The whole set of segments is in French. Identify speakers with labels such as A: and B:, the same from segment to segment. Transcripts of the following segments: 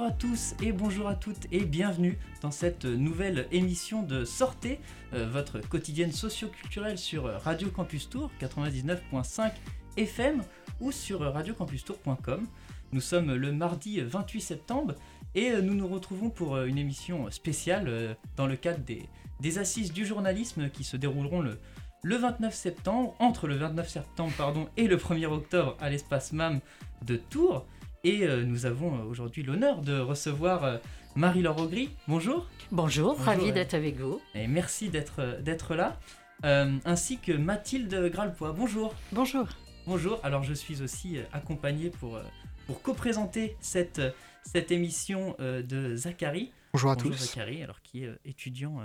A: bonjour à tous et bonjour à toutes et bienvenue dans cette nouvelle émission de Sortez, euh, votre quotidienne socio-culturelle sur Radio Campus Tour 99.5 FM ou sur radiocampustour.com. Nous sommes le mardi 28 septembre et euh, nous nous retrouvons pour euh, une émission spéciale dans le cadre des, des assises du journalisme qui se dérouleront le, le 29 septembre, entre le 29 septembre pardon, et le 1er octobre à l'espace MAM de Tours. Et euh, nous avons euh, aujourd'hui l'honneur de recevoir euh, Marie-Laure Augry. Bonjour.
B: Bonjour, ravi d'être avec vous.
A: Et merci d'être d'être là. ainsi que Mathilde Gralpois. Bonjour.
C: Bonjour.
A: Bonjour. Alors je suis aussi accompagné pour, pour co-présenter cette, cette émission de Zachary.
D: Bonjour
A: à
D: Bonjour
A: tous. Zachary, alors qui est étudiant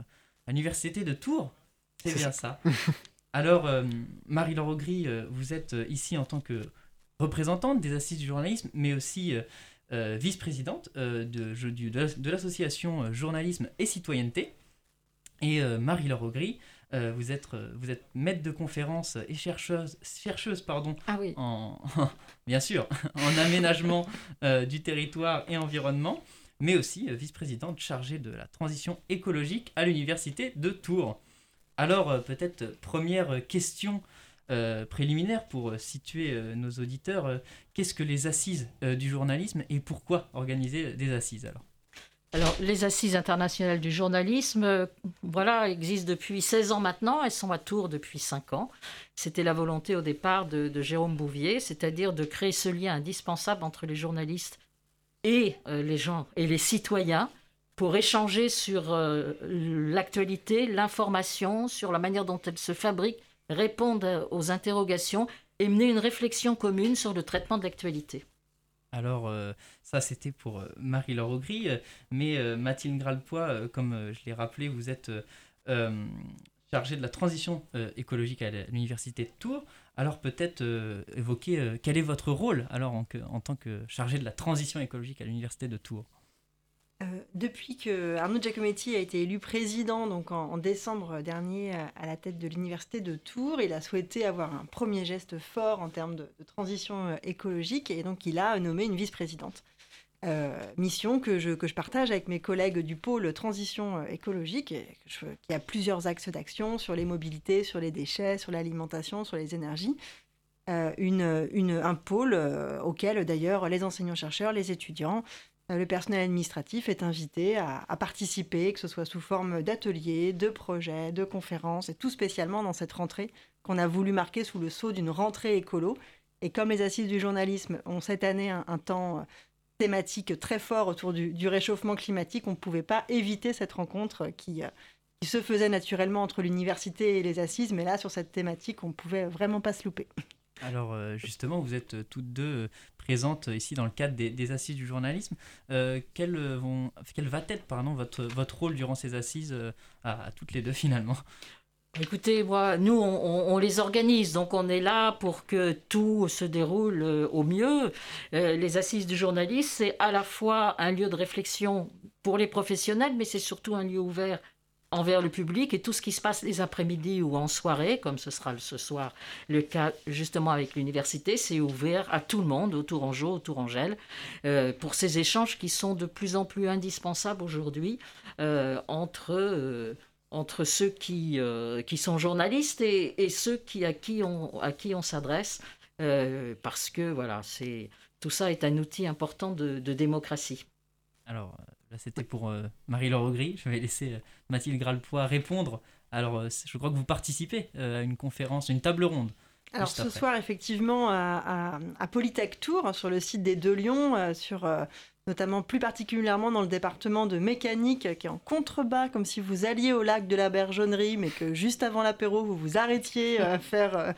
A: à l'université de Tours. C'est bien ça. alors Marie-Laure Augry, vous êtes ici en tant que représentante des assises du journalisme, mais aussi euh, euh, vice-présidente euh, de, de, l'association Journalisme et Citoyenneté. Et Marie-Laure Augry, vous, êtes, vous êtes maître de conférence et chercheuse, chercheuse pardon,
B: ah oui.
A: en, bien sûr, en aménagement du territoire et environnement, mais aussi vice-présidente chargée de la transition écologique à l'université de Tours. Alors, peut-être première question euh, préliminaire pour euh, situer euh, nos auditeurs. Qu'est-ce que les assises du journalisme et pourquoi organiser des assises alors?
B: Alors, les assises internationales du journalisme, voilà, existent depuis 16 ans maintenant. Elles sont à Tours depuis 5 ans. C'était la volonté au départ de, Jérôme Bouvier, c'est-à-dire de créer ce lien indispensable entre les journalistes et les gens et les citoyens pour échanger sur l'actualité, l'information, sur la manière dont elle se fabrique répondre aux interrogations et mener une réflexion commune sur le traitement de l'actualité.
A: Alors, euh, ça, c'était pour euh, Marie-Laure Augry, euh, mais Mathilde Gralpois, comme je l'ai rappelé, vous êtes chargée de la transition écologique à l'Université de Tours. Alors, peut-être évoquer quel est votre rôle alors en, en tant que chargée de la transition écologique à l'Université de Tours?
C: Euh, depuis que Arnaud Giacometti a été élu président donc en, décembre dernier à la tête de l'université de Tours, il a souhaité avoir un premier geste fort en termes de, transition euh, écologique et donc il a nommé une vice-présidente. Euh, mission que je, que je partage avec mes collègues du pôle transition écologique, qui a plusieurs axes d'action sur les mobilités, sur les déchets, sur l'alimentation, sur les énergies. une, une, un pôle auquel d'ailleurs les enseignants-chercheurs, les étudiants, euh, le personnel administratif est invité à, participer, que ce soit sous forme d'ateliers, de projets, de conférences, et tout spécialement dans cette rentrée qu'on a voulu marquer sous le sceau d'une rentrée écolo. Et comme les assises du journalisme ont cette année un, temps euh, thématique très fort autour du, réchauffement climatique, on ne pouvait pas éviter cette rencontre qui, euh, qui se faisait naturellement entre l'université et les assises, mais là, sur cette thématique, on ne pouvait vraiment pas se louper.
A: Alors euh, justement, vous êtes euh, toutes deux euh, présentes ici dans le cadre des, assises du journalisme. quel, vont, quel va être pardon, votre, votre rôle durant ces assises à, toutes les deux finalement?
B: Écoutez, moi, nous, on, les organise, donc on est là pour que tout se déroule au mieux. les assises du journalisme, c'est à la fois un lieu de réflexion pour les professionnels, mais c'est surtout un lieu ouvert envers le public et tout ce qui se passe les après-midi ou en soirée, comme ce sera ce soir le cas justement avec l'université, c'est ouvert à tout le monde, au Tourangeau, au Tourangelle, euh, pour ces échanges qui sont de plus en plus indispensables aujourd'hui euh, entre, euh, entre ceux qui, qui sont journalistes et, ceux qui, à qui on, on s'adresse, parce que voilà, tout ça est un outil important de, de démocratie.
A: Alors, c'était pour euh, Marie-Laure Augry. Je vais laisser euh, Mathilde Gralpois répondre. Alors, euh, je crois que vous participez à une conférence, une table ronde.
C: Alors ce soir, effectivement, à, Polytech Tour, sur le site des Deux Lions, sur notamment plus particulièrement dans le département de mécanique qui est en contrebas, comme si vous alliez au lac de la Bergeonnerie, mais que juste avant l'apéro, vous vous arrêtiez à faire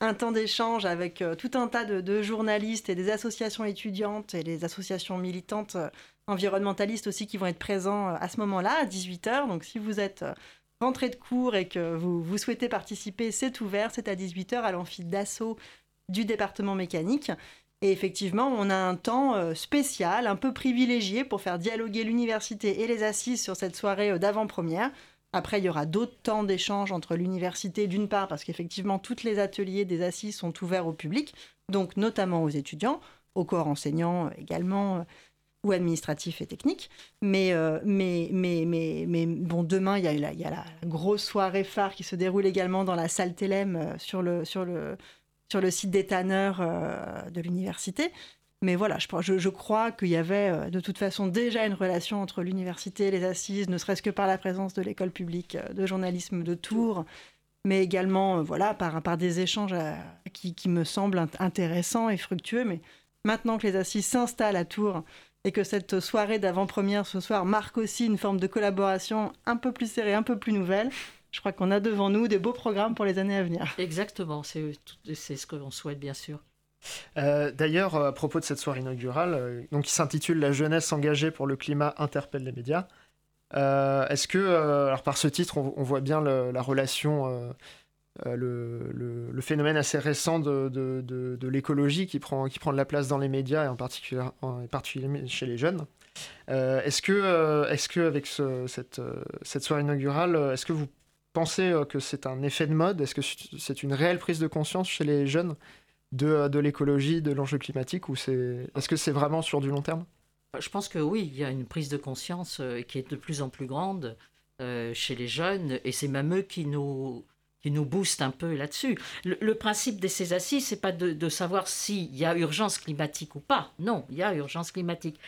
C: un temps d'échange avec tout un tas de, de, journalistes et des associations étudiantes et les associations militantes environnementalistes aussi qui vont être présents euh, à ce moment-là, à 18h. Donc si vous êtes euh, rentré de cours et que vous, souhaitez participer, c'est ouvert, c'est à 18h à l'amphi d'assaut du département mécanique. Et effectivement, on a un temps euh, spécial, un peu privilégié pour faire dialoguer l'université et les assises sur cette soirée d'avant-première. Après, il y aura d'autres temps d'échange entre l'université, d'une part, parce qu'effectivement, tous les ateliers des assises sont ouverts au public, donc notamment aux étudiants, au corps enseignant également, ou administratifs et techniques. Mais, mais, mais, mais, mais, bon, demain, il y, a la, grosse soirée phare qui se déroule également dans la salle Télém sur le, sur le, sur le site des tanneurs de l'université. Mais voilà, je, je crois qu'il y avait euh, de toute façon déjà une relation entre l'université et les assises, ne serait-ce que par la présence de l'école publique euh, de journalisme de Tours, mais également euh, voilà, par, par des échanges qui, qui, me semblent intéressants et fructueux. Mais maintenant que les assises s'installent à Tours et que cette soirée d'avant-première ce soir marque aussi une forme de collaboration un peu plus serrée, un peu plus nouvelle, je crois qu'on a devant nous des beaux programmes pour les années à venir.
B: Exactement, c'est ce que l'on souhaite bien sûr.
D: Euh, d'ailleurs, à propos de cette soirée inaugurale, euh, donc qui s'intitule La jeunesse engagée pour le climat interpelle les médias. Euh, est-ce que, alors par ce titre, on, voit bien la relation, le, phénomène assez récent de, l'écologie qui prend, qui prend de la place dans les médias et en particulier, chez les jeunes. est-ce que, est-ce que avec cette, cette soirée inaugurale, est-ce que vous pensez que c'est un effet de mode? Est-ce que c'est une réelle prise de conscience chez les jeunes de, de l'écologie, de l'enjeu climatique, ou c'est est-ce que c'est vraiment sur du long terme?
B: Je pense que oui, il y a une prise de conscience euh, qui est de plus en plus grande euh, chez les jeunes, et c'est même eux qui nous qui nous boostent un peu là-dessus. Le, principe de ces assises, c'est pas de, de savoir s'il y a urgence climatique ou pas. Non, il y a urgence climatique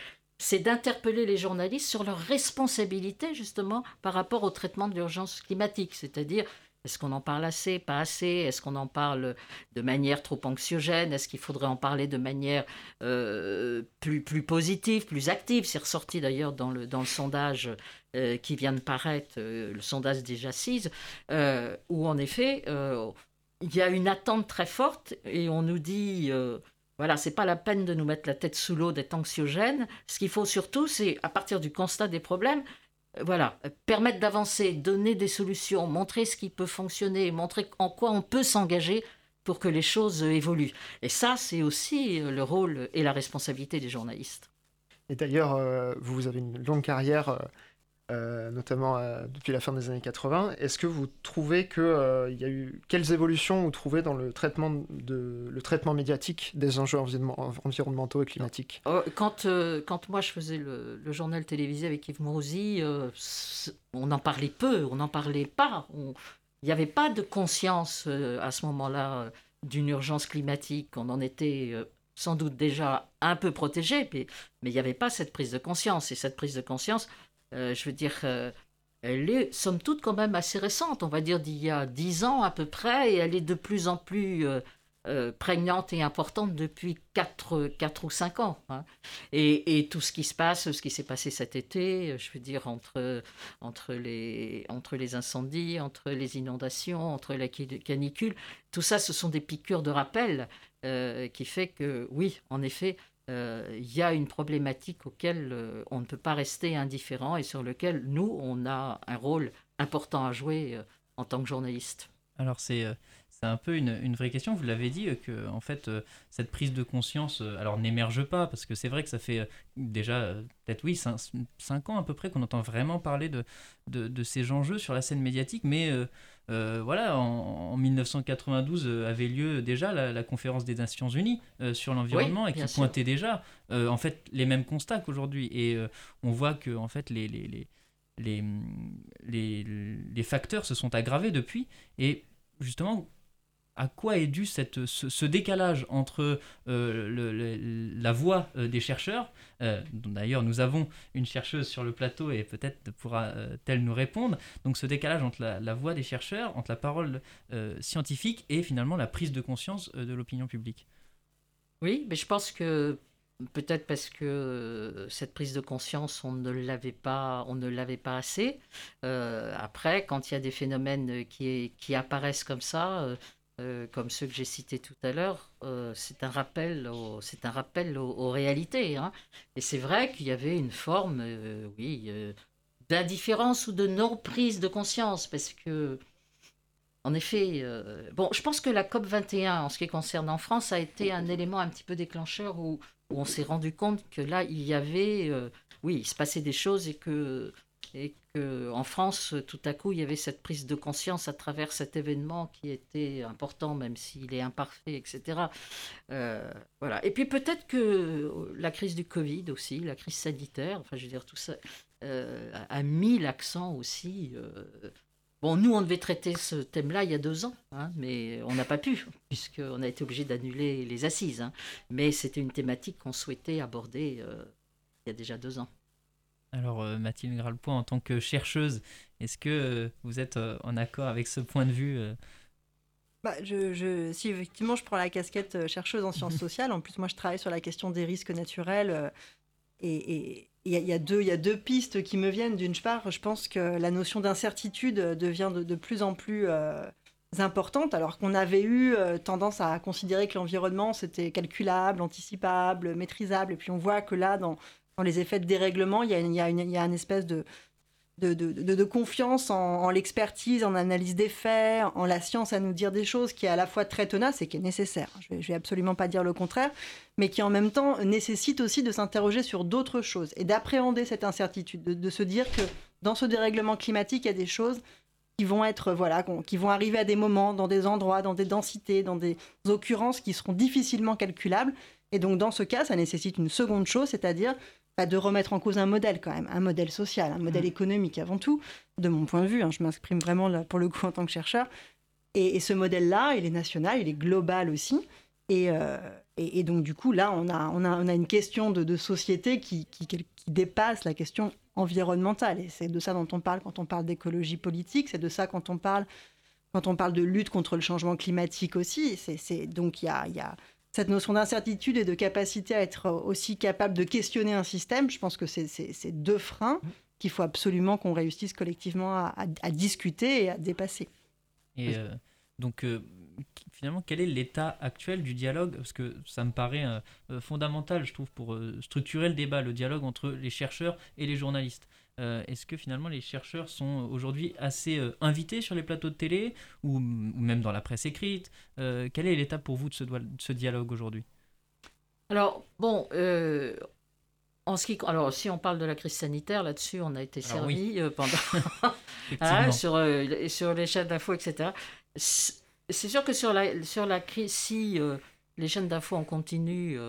B: c'est d'interpeller les journalistes sur leur responsabilité justement par rapport au traitement de l'urgence climatique, c'est-à-dire est-ce qu'on en parle assez, pas assez? Est-ce qu'on en parle de manière trop anxiogène? Est-ce qu'il faudrait en parler de manière euh, plus, positive, plus active? C'est ressorti d'ailleurs dans le, dans le sondage euh, qui vient de paraître, euh, le sondage des Assises, où en effet, il y a une attente très forte et on nous dit... Voilà, c'est pas la peine de nous mettre la tête sous l'eau, d'être anxiogène. Ce qu'il faut surtout, c'est à partir du constat des problèmes, voilà, permettre d'avancer, donner des solutions, montrer ce qui peut fonctionner, montrer en quoi on peut s'engager pour que les choses évoluent. Et ça, c'est aussi le rôle et la responsabilité des journalistes.
D: Et d'ailleurs, euh, vous avez une longue carrière euh, notamment euh, depuis la fin des années 80. Est-ce que vous trouvez qu'il euh, y a eu quelles évolutions vous trouvez dans le traitement le traitement médiatique des enjeux environnementaux et climatiques?
B: Oh, Quand quand moi je faisais le, journal télévisé avec Yves Mourouzi, on en parlait peu, on n'en parlait pas. Il n'y avait pas de conscience à ce moment-là d'une urgence climatique. On en était sans doute déjà un peu protégé, mais, mais il n'y avait pas cette prise de conscience. Et cette prise de conscience, je veux dire, euh, elle est somme toute quand même assez récente, on va dire d'il y a dix ans à peu près, et elle est de plus en plus euh, prégnante et importante depuis 4, quatre ou cinq ans. Hein. Et, tout ce qui se passe, ce qui s'est passé cet été, je veux dire, entre, entre, les, incendies, entre les inondations, entre la canicule, tout ça, ce sont des piqûres de rappel qui fait que, oui, en effet, euh, il y a une problématique auquel euh, on ne peut pas rester indifférent et sur lequel nous, on a un rôle important à jouer euh, en tant que journaliste.
A: Alors c'est c'est un peu une, une, vraie question. Vous l'avez dit que en fait cette prise de conscience, alors n'émerge pas parce que c'est vrai que ça fait déjà peut-être oui 5 ans à peu près qu'on entend vraiment parler de, de, ces enjeux sur la scène médiatique, mais euh, voilà, en, 1992 euh, avait lieu déjà la, conférence des Nations Unies euh, sur l'environnement et qui pointait déjà en fait les mêmes constats qu'aujourd'hui. Et on voit que en fait les, les, les, les, les facteurs se sont aggravés depuis. Et justement, à quoi est dû cette, ce, décalage entre euh, la voix euh, des chercheurs euh, D'ailleurs, nous avons une chercheuse sur le plateau et peut-être pourra-t-elle nous répondre. Donc ce décalage entre la, voix des chercheurs, entre la parole scientifique et finalement la prise de conscience de l'opinion publique.
B: Oui, mais je pense que peut-être parce que cette prise de conscience, on ne l'avait pas, on ne l'avait pas assez. après, quand il y a des phénomènes qui, qui apparaissent comme ça, euh, comme ceux que j'ai cités tout à l'heure, euh, c'est un rappel, c'est un rappel aux, réalités. Hein. Et c'est vrai qu'il y avait une forme, euh, oui, d'indifférence ou de non prise de conscience, parce que, en effet, bon, je pense que la COP 21, en ce qui concerne en France, a été un élément un petit peu déclencheur où, où on s'est rendu compte que là, il y avait, oui, il se passait des choses et que et qu'en France, tout à coup, il y avait cette prise de conscience à travers cet événement qui était important, même s'il est imparfait, etc. Euh, voilà. Et puis peut-être que la crise du Covid aussi, la crise sanitaire, enfin je veux dire tout ça, euh, a mis l'accent aussi. Euh, bon, nous, on devait traiter ce thème-là il y a deux ans, hein, mais on n'a pas pu, puisqu'on a été obligé d'annuler les assises. Hein. Mais c'était une thématique qu'on souhaitait aborder il y a déjà deux ans.
A: Alors euh, Mathilde Gralpoint, en tant que chercheuse, est-ce que euh, vous êtes euh, en accord avec ce point de vue
C: bah, je, si effectivement je prends la casquette chercheuse en sciences sociales, en plus moi je travaille sur la question des risques naturels et il y, a deux, y a deux pistes qui me viennent. D'une part, je pense que la notion d'incertitude devient de, plus en plus importante, alors qu'on avait eu tendance à considérer que l'environnement c'était calculable, anticipable, maîtrisable, et puis on voit que là, dans, les effets de dérèglement, il y a, une, il y a une espèce de, de, de, confiance en, l'expertise, en analyse des faits, en la science à nous dire des choses qui est à la fois très tenace et qui est nécessaire. Je ne vais, absolument pas dire le contraire, mais qui en même temps nécessite aussi de s'interroger sur d'autres choses et d'appréhender cette incertitude, de, se dire que dans ce dérèglement climatique, il y a des choses qui vont être voilà qui vont arriver à des moments dans des endroits dans des densités dans des occurrences qui seront difficilement calculables et donc dans ce cas ça nécessite une seconde chose c'est-à-dire de remettre en cause un modèle quand même, un modèle social, un modèle mm. économique avant tout, de mon point de vue. Hein, je m'exprime vraiment là, pour le coup en tant que chercheur. Et, ce modèle-là, il est national, il est global aussi. Euh, et, et, donc du coup, là, on a, on a, on a une question de, société qui, qui, qui, dépasse la question environnementale. Et c'est de ça dont on parle quand on parle d'écologie politique, c'est de ça quand on parle quand on parle de lutte contre le changement climatique aussi. C'est, donc il y a, y a cette notion d'incertitude et de capacité à être aussi capable de questionner un système, je pense que c'est deux freins qu'il faut absolument qu'on réussisse collectivement à, discuter et à dépasser.
A: Et euh, donc, euh, finalement, quel est l'état actuel du dialogue? Parce que ça me paraît euh, fondamental, je trouve, pour structurer le débat, le dialogue entre les chercheurs et les journalistes. Euh, est-ce que finalement les chercheurs sont aujourd'hui assez euh, invités sur les plateaux de télé ou, même dans la presse écrite? Euh, Quelle est l'étape pour vous de ce, dialogue aujourd'hui?
B: Alors, bon, en ce qui, alors, si on parle de la crise sanitaire, là-dessus, on a été servi pendant. Ah, sur, sur les chaînes d'info, etc. C'est sûr que sur la, sur la crise, si les chaînes d'info en continu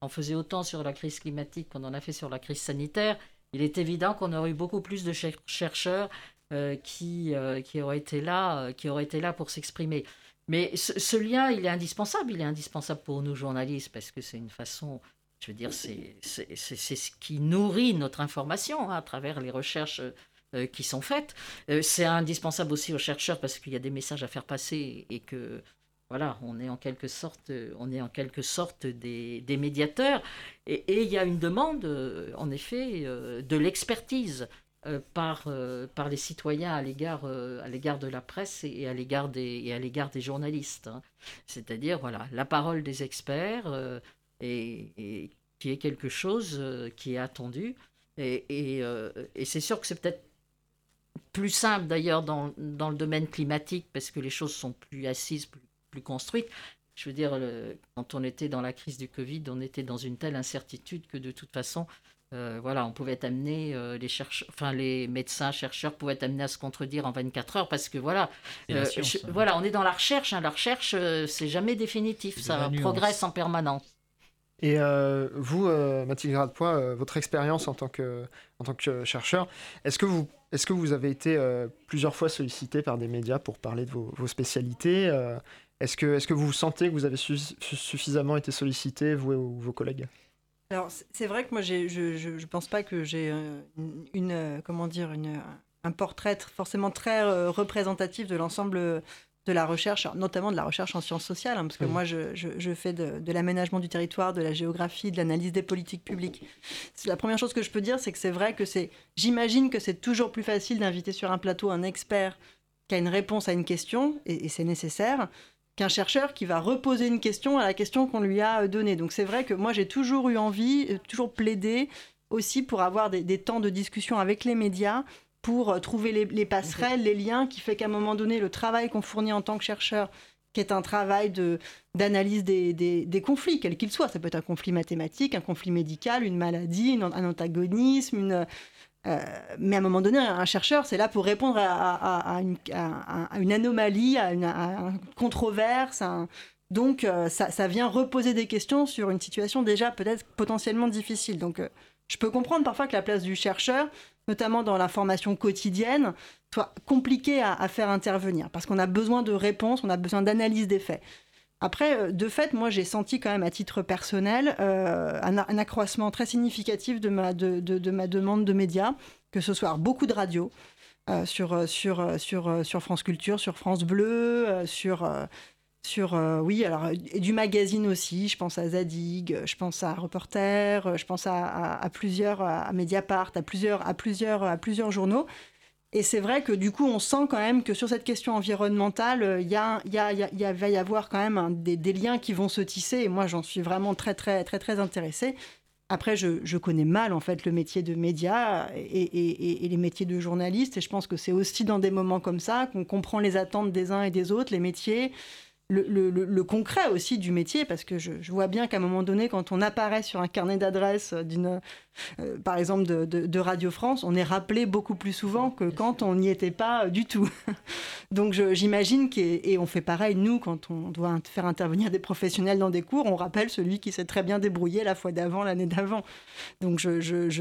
B: en faisaient autant sur la crise climatique qu'on en a fait sur la crise sanitaire, il est évident qu'on aurait eu beaucoup plus de chercheurs euh, qui, euh, qui, auraient été là, euh, qui auraient été là pour s'exprimer. Mais ce, lien, il est indispensable. Il est indispensable pour nous journalistes parce que c'est une façon, je veux dire, c'est ce qui nourrit notre information hein, à travers les recherches qui sont faites. c'est indispensable aussi aux chercheurs parce qu'il y a des messages à faire passer et que voilà, on est en quelque sorte, on est en quelque sorte des, médiateurs. Et, il y a une demande, euh, en effet, euh, de l'expertise euh, par, par les citoyens à l'égard, de la presse et à l'égard des, des journalistes. Hein. C'est-à-dire, voilà, la parole des experts et, qui est quelque chose qui est attendu. Et, et c'est sûr que c'est peut-être plus simple d'ailleurs dans, dans, le domaine climatique parce que les choses sont plus assises, plus construite. Je veux dire, quand on était dans la crise du Covid, on était dans une telle incertitude que de toute façon, euh, voilà, on pouvait être amené, euh, les chercheurs, enfin les médecins, chercheurs pouvaient être amenés à se contredire en 24 heures parce que voilà, euh, hein. voilà, on est dans la recherche. Hein. la recherche, c'est jamais définitif, ça progresse en permanence.
D: Et vous, Mathilde Gradepoix, votre expérience en tant que en tant que chercheur, est-ce que vous est-ce que vous avez été plusieurs fois sollicité par des médias pour parler de vos, vos spécialités est-ce que, est que vous sentez que vous avez suffisamment été sollicité, vous et vos collègues?
C: Alors, c'est vrai que moi, je ne pense pas que j'ai euh, une, euh, comment dire, une, un portrait forcément très euh, représentatif de l'ensemble de la recherche, notamment de la recherche en sciences sociales, hein, parce que moi, je, je, fais de, de l'aménagement du territoire, de la géographie, de l'analyse des politiques publiques. La première chose que je peux dire, c'est que c'est vrai que c'est, j'imagine que c'est toujours plus facile d'inviter sur un plateau un expert qui a une réponse à une question, et c'est nécessaire, qu'un chercheur qui va reposer une question à la question qu'on lui a euh, donnée. Donc c'est vrai que moi j'ai toujours eu envie, euh, toujours plaidé aussi pour avoir des, temps de discussion avec les médias, pour euh, trouver les, passerelles, les liens, qui fait qu'à un moment donné, le travail qu'on fournit en tant que chercheur, qui est un travail de, d'analyse des, des, conflits, quels qu'ils soient, ça peut être un conflit mathématique, un conflit médical, une maladie, un antagonisme, une, mais à un moment donné, un chercheur, c'est là pour répondre à, une, anomalie, à une, controverse. Donc, ça, ça, vient reposer des questions sur une situation déjà peut-être potentiellement difficile. Donc, je peux comprendre parfois que la place du chercheur, notamment dans la formation quotidienne, soit compliquée à, faire intervenir, parce qu'on a besoin de réponses, on a besoin d'analyse des faits. Après, euh, de fait, moi, j'ai senti quand même à titre personnel euh, un, accroissement très significatif de ma, de, ma demande de médias, que ce soit beaucoup de radio euh, sur, sur, sur, France Culture, sur France Bleu, sur sur oui alors du magazine aussi. Je pense à Zadig je pense à Reporter je pense à, plusieurs à Mediapart à plusieurs à plusieurs à plusieurs journaux et c'est vrai que du coup on sent quand même que sur cette question environnementale il y, a, va y avoir quand même des, des, liens qui vont se tisser. Et moi j'en suis vraiment très très très très intéressée. Après, je, connais mal en fait le métier de média et, et, et, les métiers de journaliste. Et je pense que c'est aussi dans des moments comme ça qu'on comprend les attentes des uns et des autres, les métiers, le, concret aussi du métier, parce que je, vois bien qu'à un moment donné, quand on apparaît sur un carnet d'adresse d'une, euh, par exemple de, Radio France, on est rappelé beaucoup plus souvent que quand on n'y était pas du tout. Donc j'imagine et on fait pareil nous quand on doit faire intervenir des professionnels dans des cours, on rappelle celui qui s'est très bien débrouillé la fois d'avant, l'année d'avant. Donc je,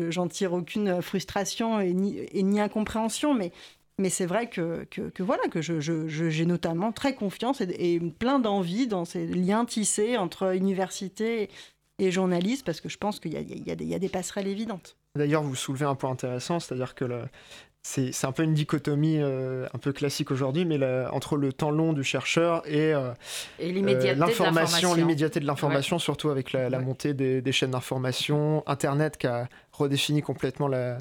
C: j'en tire aucune frustration et ni, et ni incompréhension, mais mais c'est vrai que, que, voilà, que j'ai je, notamment très confiance et, plein d'envie dans ces liens tissés entre université et journalistes, parce que je pense qu'il y, y, y, a des passerelles évidentes.
D: D'ailleurs, vous soulevez un point intéressant, c'est-à-dire que c'est un peu une dichotomie euh, un peu classique aujourd'hui, mais entre le temps long du chercheur et, euh,
B: euh l'information,
D: l'immédiateté de l'information, surtout avec la, montée des, des chaînes d'information, Internet qui a redéfini complètement la,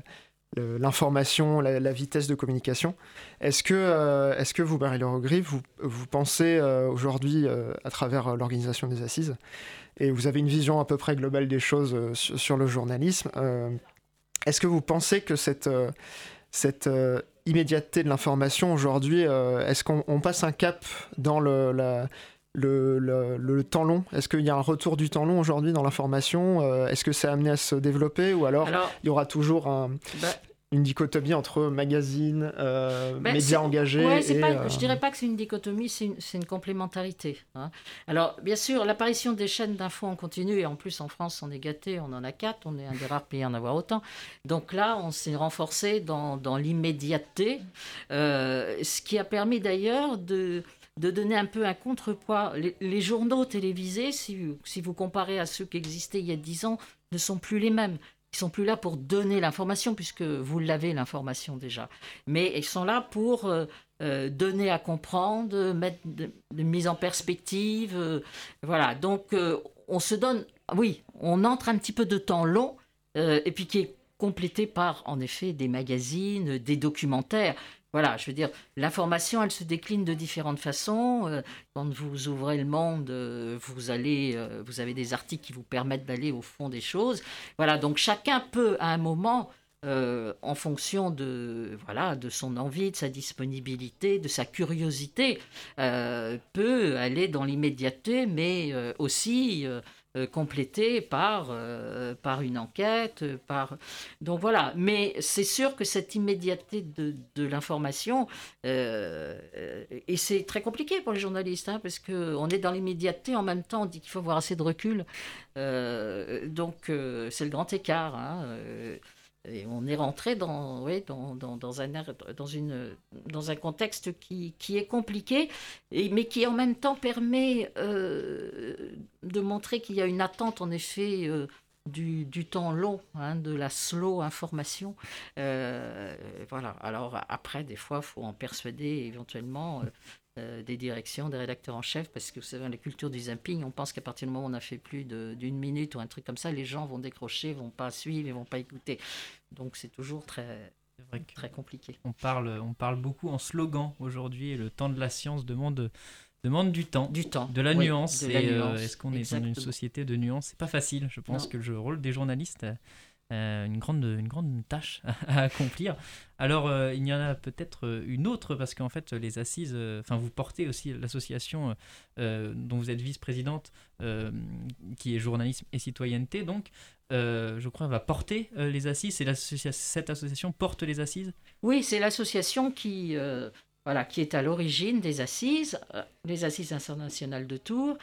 D: l'information, la, vitesse de communication. Est-ce que, euh, est-ce que vous, Marie-Laure vous, vous pensez euh, aujourd'hui, euh, à travers l'organisation des assises, et vous avez une vision à peu près globale des choses sur, le journalisme, est-ce que vous pensez que cette, cette immédiateté de l'information aujourd'hui, est-ce qu'on passe un cap dans le, la, le, le, temps long Est-ce qu'il y a un retour du temps long aujourd'hui dans l'information euh, Est-ce que c'est amené à se développer ou alors, il y aura toujours un, bah, une dichotomie entre magazine, euh, bah, médias engagés
B: ouais, et, euh, Je dirais pas que c'est une dichotomie, c'est une, une, complémentarité. Hein. Alors, bien sûr, l'apparition des chaînes d'infos en continu, et en plus en France, on est gâté, on en a quatre, on est un des rares pays à en avoir autant. Donc là, on s'est renforcé dans, dans l'immédiateté, ce qui a permis d'ailleurs de de donner un peu un contrepoids. Les, journaux télévisés, si, vous comparez à ceux qui existaient il y a dix ans, ne sont plus les mêmes. Ils sont plus là pour donner l'information, puisque vous l'avez l'information déjà. Mais ils sont là pour euh, euh, donner à comprendre, mettre de, mise en perspective. Euh, voilà. Donc on se donne, oui, on entre un petit peu de temps long, et puis qui est complété par, en effet, des magazines, des documentaires. Voilà, je veux dire, l'information, elle se décline de différentes façons. Euh, quand vous ouvrez le monde, euh, vous allez, euh, vous avez des articles qui vous permettent d'aller au fond des choses. Voilà, donc chacun peut, à un moment, en fonction de voilà de son envie, de sa disponibilité, de sa curiosité, peut aller dans l'immédiateté, mais aussi euh, complété par, euh, par une enquête. Par... Donc voilà, mais c'est sûr que cette immédiateté de, de l'information, euh, et c'est très compliqué pour les journalistes, hein, parce qu'on est dans l'immédiateté, en même temps on dit qu'il faut avoir assez de recul. donc c'est le grand écart. Hein, et on est rentré dans, oui, dans, dans, dans, un, dans, une, dans un contexte qui, qui est compliqué, et, mais qui en même temps permet euh, de montrer qu'il y a une attente, en effet, euh, du, du, temps long, hein, de la slow information. Euh, voilà. Alors après, des fois, il faut en persuader éventuellement euh, des directions, des rédacteurs en chef, parce que vous savez, la culture du zapping, on pense qu'à partir du moment où on a fait plus d'une minute ou un truc comme ça, les gens vont décrocher, vont pas suivre, ils vont pas écouter. Donc c'est toujours très, très compliqué.
A: On parle, on parle beaucoup en slogan aujourd'hui, et le temps de la science demande demande du temps,
B: du temps,
A: de la nuance. et euh, est-ce qu'on est dans une société de nuance? C'est pas facile. Je pense que le rôle des journalistes euh, une, grande, une grande tâche à, accomplir. Alors, euh, il y en a peut-être euh, une autre, parce qu'en fait, les assises, enfin, vous portez aussi l'association dont vous êtes vice-présidente, qui est journalisme et citoyenneté, donc, je crois, va porter les assises. Cette association porte les assises?
B: Oui, c'est l'association qui, voilà, qui est à l'origine des assises, les assises internationales de Tours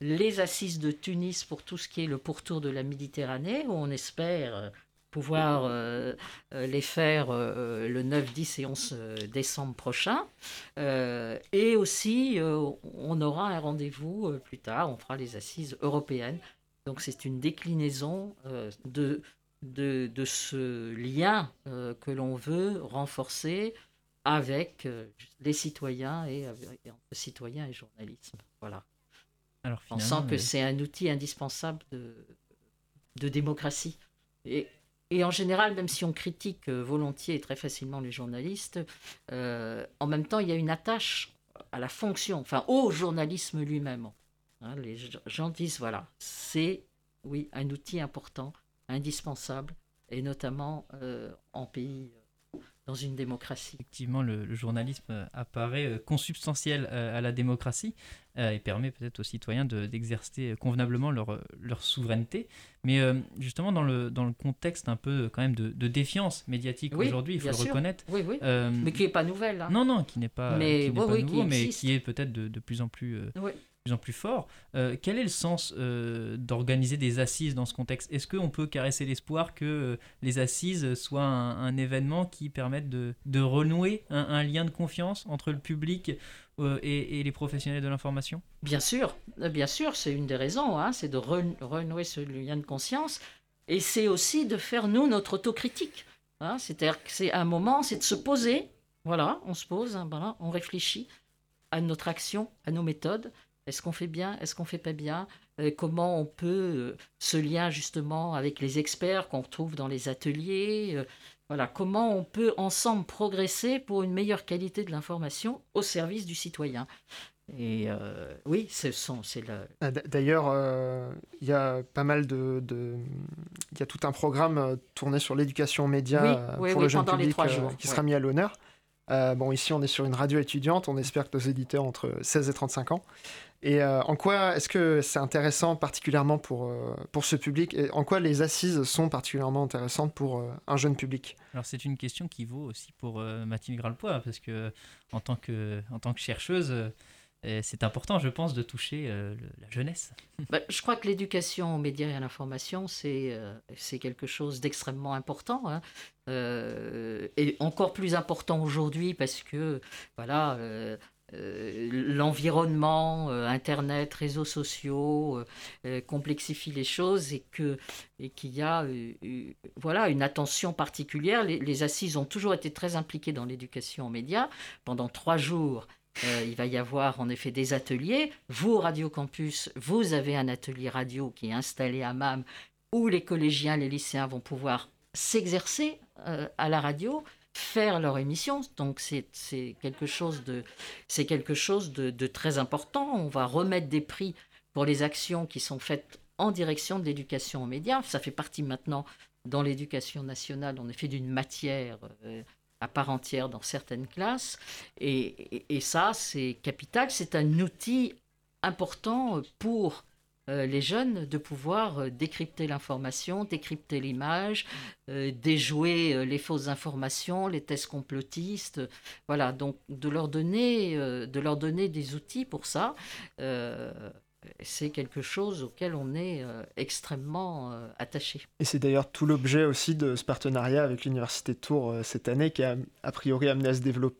B: les assises de Tunis pour tout ce qui est le pourtour de la Méditerranée, où on espère euh, pouvoir euh, euh, les faire le 9, 10 et 11 décembre prochain. et aussi, on aura un rendez-vous plus tard, on fera les assises européennes. Donc c'est une déclinaison de, de, de, ce lien que l'on veut renforcer avec les citoyens et entre citoyens et journalisme. Voilà. On sent que c'est un outil indispensable de, de démocratie. Et, et, en général, même si on critique euh, volontiers et très facilement les journalistes, euh, en même temps, il y a une attache à la fonction, enfin au journalisme lui-même. Hein, les gens disent, voilà, c'est, oui, un outil important, indispensable, et notamment euh, en pays dans une démocratie.
A: Effectivement, le, journalisme euh, apparaît euh, consubstantiel euh, à la démocratie et permet peut-être aux citoyens d'exercer convenablement leur, leur souveraineté. Mais justement, dans le, dans le contexte un peu quand même de, défiance médiatique aujourd'hui, il faut le reconnaître.
B: Oui, oui. mais qui n'est pas nouvelle. Hein.
A: Non, non, qui n'est pas, mais, nouveau, mais qui est peut-être de, de, plus en plus plus en plus fort. Euh, quel est le sens euh, d'organiser des assises dans ce contexte? Est-ce qu'on peut caresser l'espoir que euh, les assises soient un, événement qui permette de, renouer un, lien de confiance entre le public et, les professionnels de l'information?
B: Bien sûr, bien sûr, c'est une des raisons, hein, c'est de renouer ce lien de conscience. Et c'est aussi de faire, nous, notre autocritique. Hein. C'est-à-dire que c'est un moment, c'est de se poser, voilà, on se pose, hein, on réfléchit à notre action, à nos méthodes, est-ce qu'on fait bien? Est-ce qu'on fait pas bien? Euh, Comment on peut euh, ce lien justement avec les experts qu'on retrouve dans les ateliers euh, Voilà, comment on peut ensemble progresser pour une meilleure qualité de l'information au service du citoyen? Et oui, c'est le.
D: Ah, d'ailleurs, il y a pas mal de, il y a tout un programme tourné sur l'éducation aux médias pour le jeune public qui sera mis à l'honneur. Bon, ici, on est sur une radio étudiante. On espère que nos éditeurs entre 16 et 35 ans. Et euh, en quoi est-ce que c'est intéressant particulièrement pour, euh, pour ce public et en quoi les assises sont particulièrement intéressantes pour euh, un jeune public?
A: Alors c'est une question qui vaut aussi pour Mathilde Gralpoix parce que en tant que, en tant que chercheuse, c'est important, je pense, de toucher la jeunesse.
B: Bah, je crois que l'éducation aux médias et à l'information, c'est c'est quelque chose d'extrêmement important. Hein. et encore plus important aujourd'hui parce que, voilà, euh, l'environnement, euh, Internet, réseaux sociaux euh, complexifie les choses et qu'il y a voilà une attention particulière. Les, assises ont toujours été très impliquées dans l'éducation aux médias. Pendant trois jours, il va y avoir en effet des ateliers. Vous, Radio Campus, vous avez un atelier radio qui est installé à MAM où les collégiens, les lycéens vont pouvoir s'exercer à la radio faire leur émission. Donc c'est quelque chose, de, quelque chose de, très important. On va remettre des prix pour les actions qui sont faites en direction de l'éducation aux médias. Ça fait partie maintenant dans l'éducation nationale, en effet, d'une matière euh, à part entière dans certaines classes. Et, ça, c'est capital. C'est un outil important pour euh, les jeunes de pouvoir euh, décrypter l'information, décrypter l'image, euh, déjouer les fausses informations, les tests complotistes. Voilà, donc de leur donner, de leur donner des outils pour ça c'est quelque chose auquel on est euh, extrêmement euh, attaché.
D: Et c'est d'ailleurs tout l'objet aussi de ce partenariat avec l'Université de Tours euh, cette année qui a a priori amené à se développer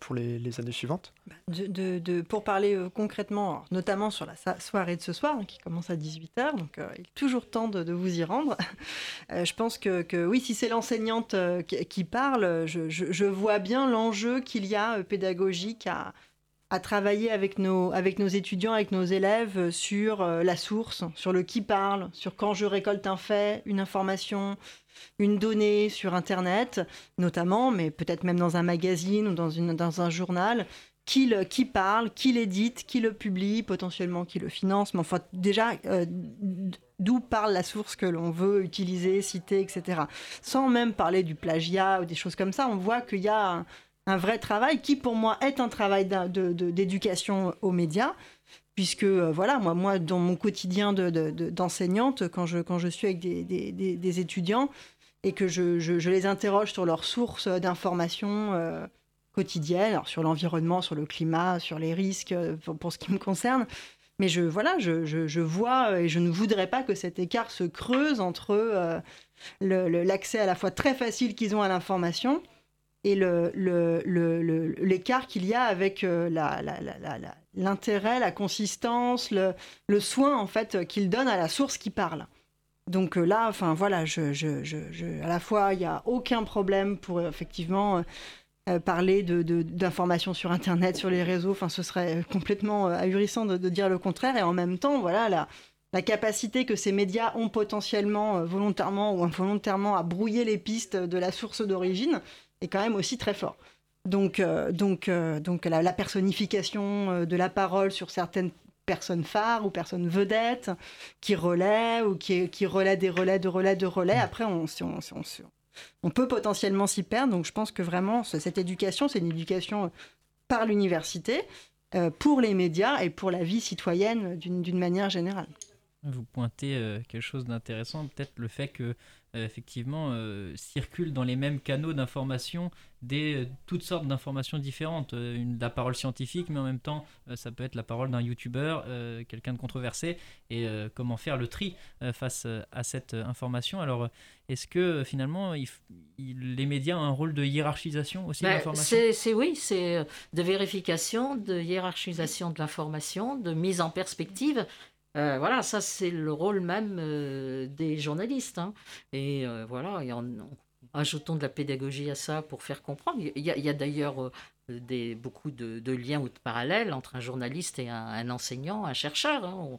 D: pour les, années suivantes.
C: Bah, de, pour parler concrètement, notamment sur la soirée de ce soir, hein, qui commence à 18h, donc il est toujours temps de, vous y rendre. je pense que, oui, si c'est l'enseignante qui, parle, je, je, vois bien l'enjeu qu'il y a pédagogique à à travailler avec nos, avec nos étudiants, avec nos élèves sur la source, sur le qui parle, sur quand je récolte un fait, une information, une donnée sur Internet, notamment, mais peut-être même dans un magazine ou dans, une, dans un journal, qui, le, qui parle, qui l'édite, qui le publie, potentiellement qui le finance, mais enfin déjà euh, d'où parle la source que l'on veut utiliser, citer, etc. Sans même parler du plagiat ou des choses comme ça, on voit qu'il y a un, vrai travail qui pour moi est un travail d'éducation aux médias, puisque euh, voilà, moi, dans mon quotidien d'enseignante, de, quand, je, suis avec des, étudiants et que je, les interroge sur leurs sources d'information, euh, quotidienne, alors sur l'environnement, sur le climat, sur les risques, euh, pour, ce qui me concerne. Mais je, je, vois et je ne voudrais pas que cet écart se creuse entre l'accès à la fois très facile qu'ils ont à l'information et l'écart qu'il y a avec l'intérêt, la, consistance, le, soin en fait qu'ils donnent à la source qui parle. Donc là, enfin voilà, à la fois il n'y a aucun problème pour effectivement euh, parler d'informations sur Internet, sur les réseaux. Enfin, ce serait complètement euh, ahurissant de, dire le contraire. Et en même temps, voilà, la, capacité que ces médias ont potentiellement, euh, volontairement ou involontairement, à brouiller les pistes de la source d'origine est quand même aussi très fort. Donc, donc, donc la, personnification de la parole sur certaines personnes phares ou personnes vedettes qui relaient ou qui, qui relaient des relais de relais de relais. Après, on, on, peut potentiellement s'y perdre. Donc je pense que vraiment, cette éducation, c'est une éducation par l'université, euh, pour les médias et pour la vie citoyenne d'une manière générale.
A: Vous pointez euh, quelque chose d'intéressant, peut-être le fait que euh, effectivement euh, circulent dans les mêmes canaux d'information des euh, toutes sortes d'informations différentes. Une, la parole scientifique, mais en même temps, ça peut être la parole d'un youtubeur, quelqu'un de controversé, et comment faire le tri face à cette information. Alors, est-ce que finalement, les médias ont un rôle de hiérarchisation aussi de
B: ben,
A: l'information?
B: C'est oui, c'est de vérification, de hiérarchisation de l'information, de mise en perspective. Euh, voilà, ça c'est le rôle même euh, des journalistes. Hein. Et euh, voilà, et en, ajoutons de la pédagogie à ça pour faire comprendre. Il y a, d'ailleurs des, beaucoup de, liens ou de parallèles entre un journaliste et un, enseignant, un chercheur. Hein.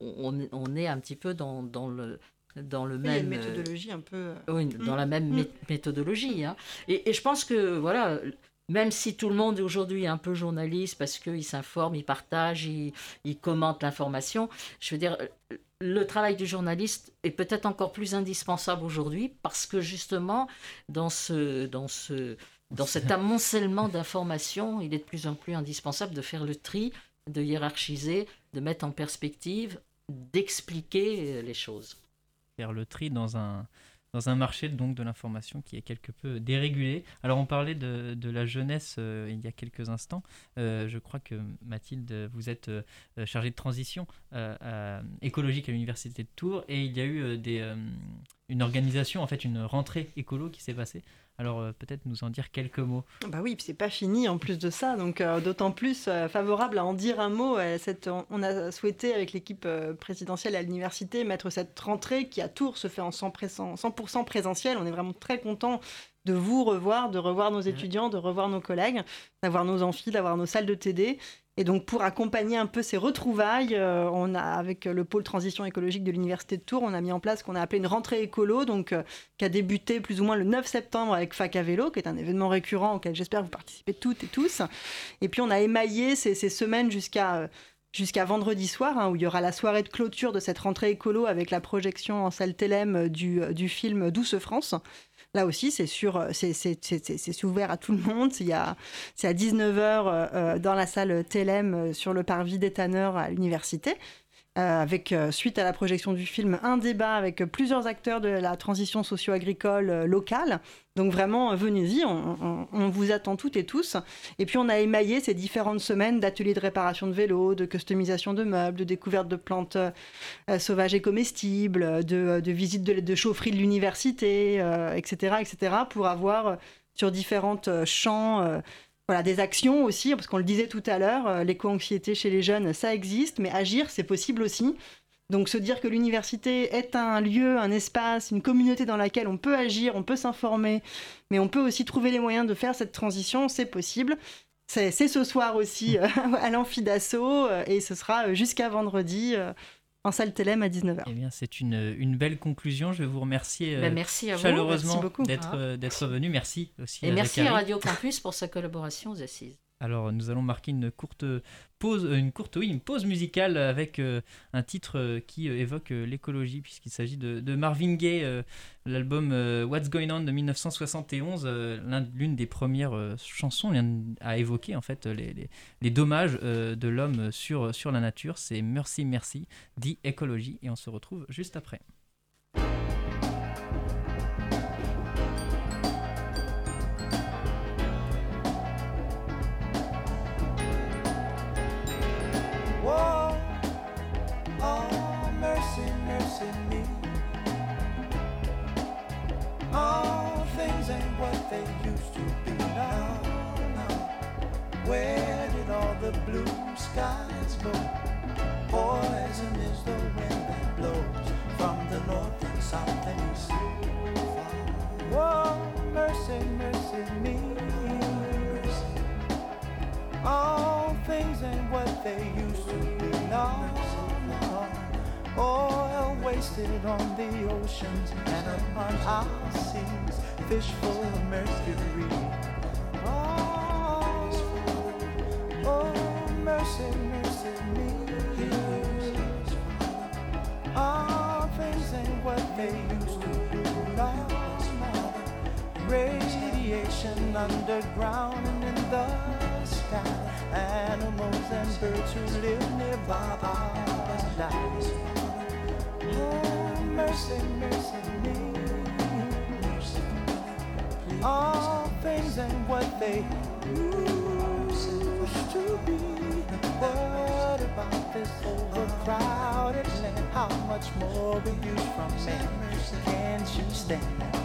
B: On, est un petit peu dans, le, dans le même.
C: Méthodologie un peu.
B: Oui, dans la même mmh. méthodologie. Hein. Et, et, je pense que, voilà, même si tout le monde aujourd'hui est un peu journaliste parce qu'il s'informe, il partage, il, il commente l'information, je veux dire, le travail du journaliste est peut-être encore plus indispensable aujourd'hui parce que justement, dans, ce, dans, ce, dans cet amoncellement d'informations, il est de plus en plus indispensable de faire le tri, de hiérarchiser, de mettre en perspective, d'expliquer les choses.
A: Faire le tri dans un, dans un marché donc de l'information qui est quelque peu dérégulé. Alors on parlait de, la jeunesse euh, il y a quelques instants. Euh, je crois que Mathilde, vous êtes euh, chargée de transition écologique à l'université de Tours et il y a eu des, une organisation, en fait une rentrée écolo qui s'est passée. Alors euh, peut-être nous en dire quelques mots.
C: Bah oui, c'est pas fini en plus de ça, donc euh, d'autant plus euh, favorable à en dire un mot. Cette, on a souhaité avec l'équipe présidentielle à l'université mettre cette rentrée qui à Tours se fait en 100%, 100 présentiel. On est vraiment très content de vous revoir, de revoir nos étudiants, de revoir nos collègues, d'avoir nos amphis, d'avoir nos salles de TD. Et donc pour accompagner un peu ces retrouvailles, euh, on a avec le pôle transition écologique de l'université de Tours, on a mis en place ce qu'on a appelé une rentrée écolo, donc euh, qui a débuté plus ou moins le 9 septembre avec Fac à vélo, qui est un événement récurrent auquel j'espère vous participez toutes et tous. Et puis on a émaillé ces, semaines jusqu'à euh, jusqu'à vendredi soir, hein, où il y aura la soirée de clôture de cette rentrée écolo avec la projection en salle Télém du, du film Douce France. Là aussi, c'est sur, c'est ouvert à tout le monde. C'est à 19h euh, euh, dans la salle euh, sur le parvis des tanneurs à l'université. Avec, suite à la projection du film, un débat avec plusieurs acteurs de la transition socio-agricole locale. Donc vraiment, venez-y, on, vous attend toutes et tous. Et puis on a émaillé ces différentes semaines d'ateliers de réparation de vélos, de customisation de meubles, de découverte de plantes euh, sauvages et comestibles, de, de visites de, de chaufferie de l'université, etc., euh, etc., pour avoir euh, sur différentes champs voilà, des actions aussi, parce qu'on le disait tout à l'heure, l'éco-anxiété chez les jeunes, ça existe, mais agir, c'est possible aussi. Donc se dire que l'université est un lieu, un espace, une communauté dans laquelle on peut agir, on peut s'informer, mais on peut aussi trouver les moyens de faire cette transition, c'est possible. c'est ce soir aussi à l'amphi d'assaut et ce sera jusqu'à vendredi en salle Télém à 19h.
E: Eh bien, c'est une, une, belle conclusion. Je vais vous remercier
B: ben, merci
E: chaleureusement d'être venu. Merci aussi.
B: Et merci à Radio Campus pour sa collaboration aux assises.
E: Alors nous allons marquer une courte pause, une courte, une pause musicale avec euh, un titre euh, qui euh, évoque l'écologie puisqu'il s'agit de, Marvin Gaye, l'album What's Going On de 1971, l'une des premières chansons à évoquer en fait les, les dommages de l'homme sur, sur la nature. C'est Merci Merci, dit écologie et on se retrouve juste après. Wasted on the oceans and upon our seas, fish full of mercury. Oh, oh mercy, mercy me. All things ain't what they used to be. No, Radiation underground and in the sky. Animals and birds who live nearby are dying overcrowded land? How much more you from me? Can't you stand?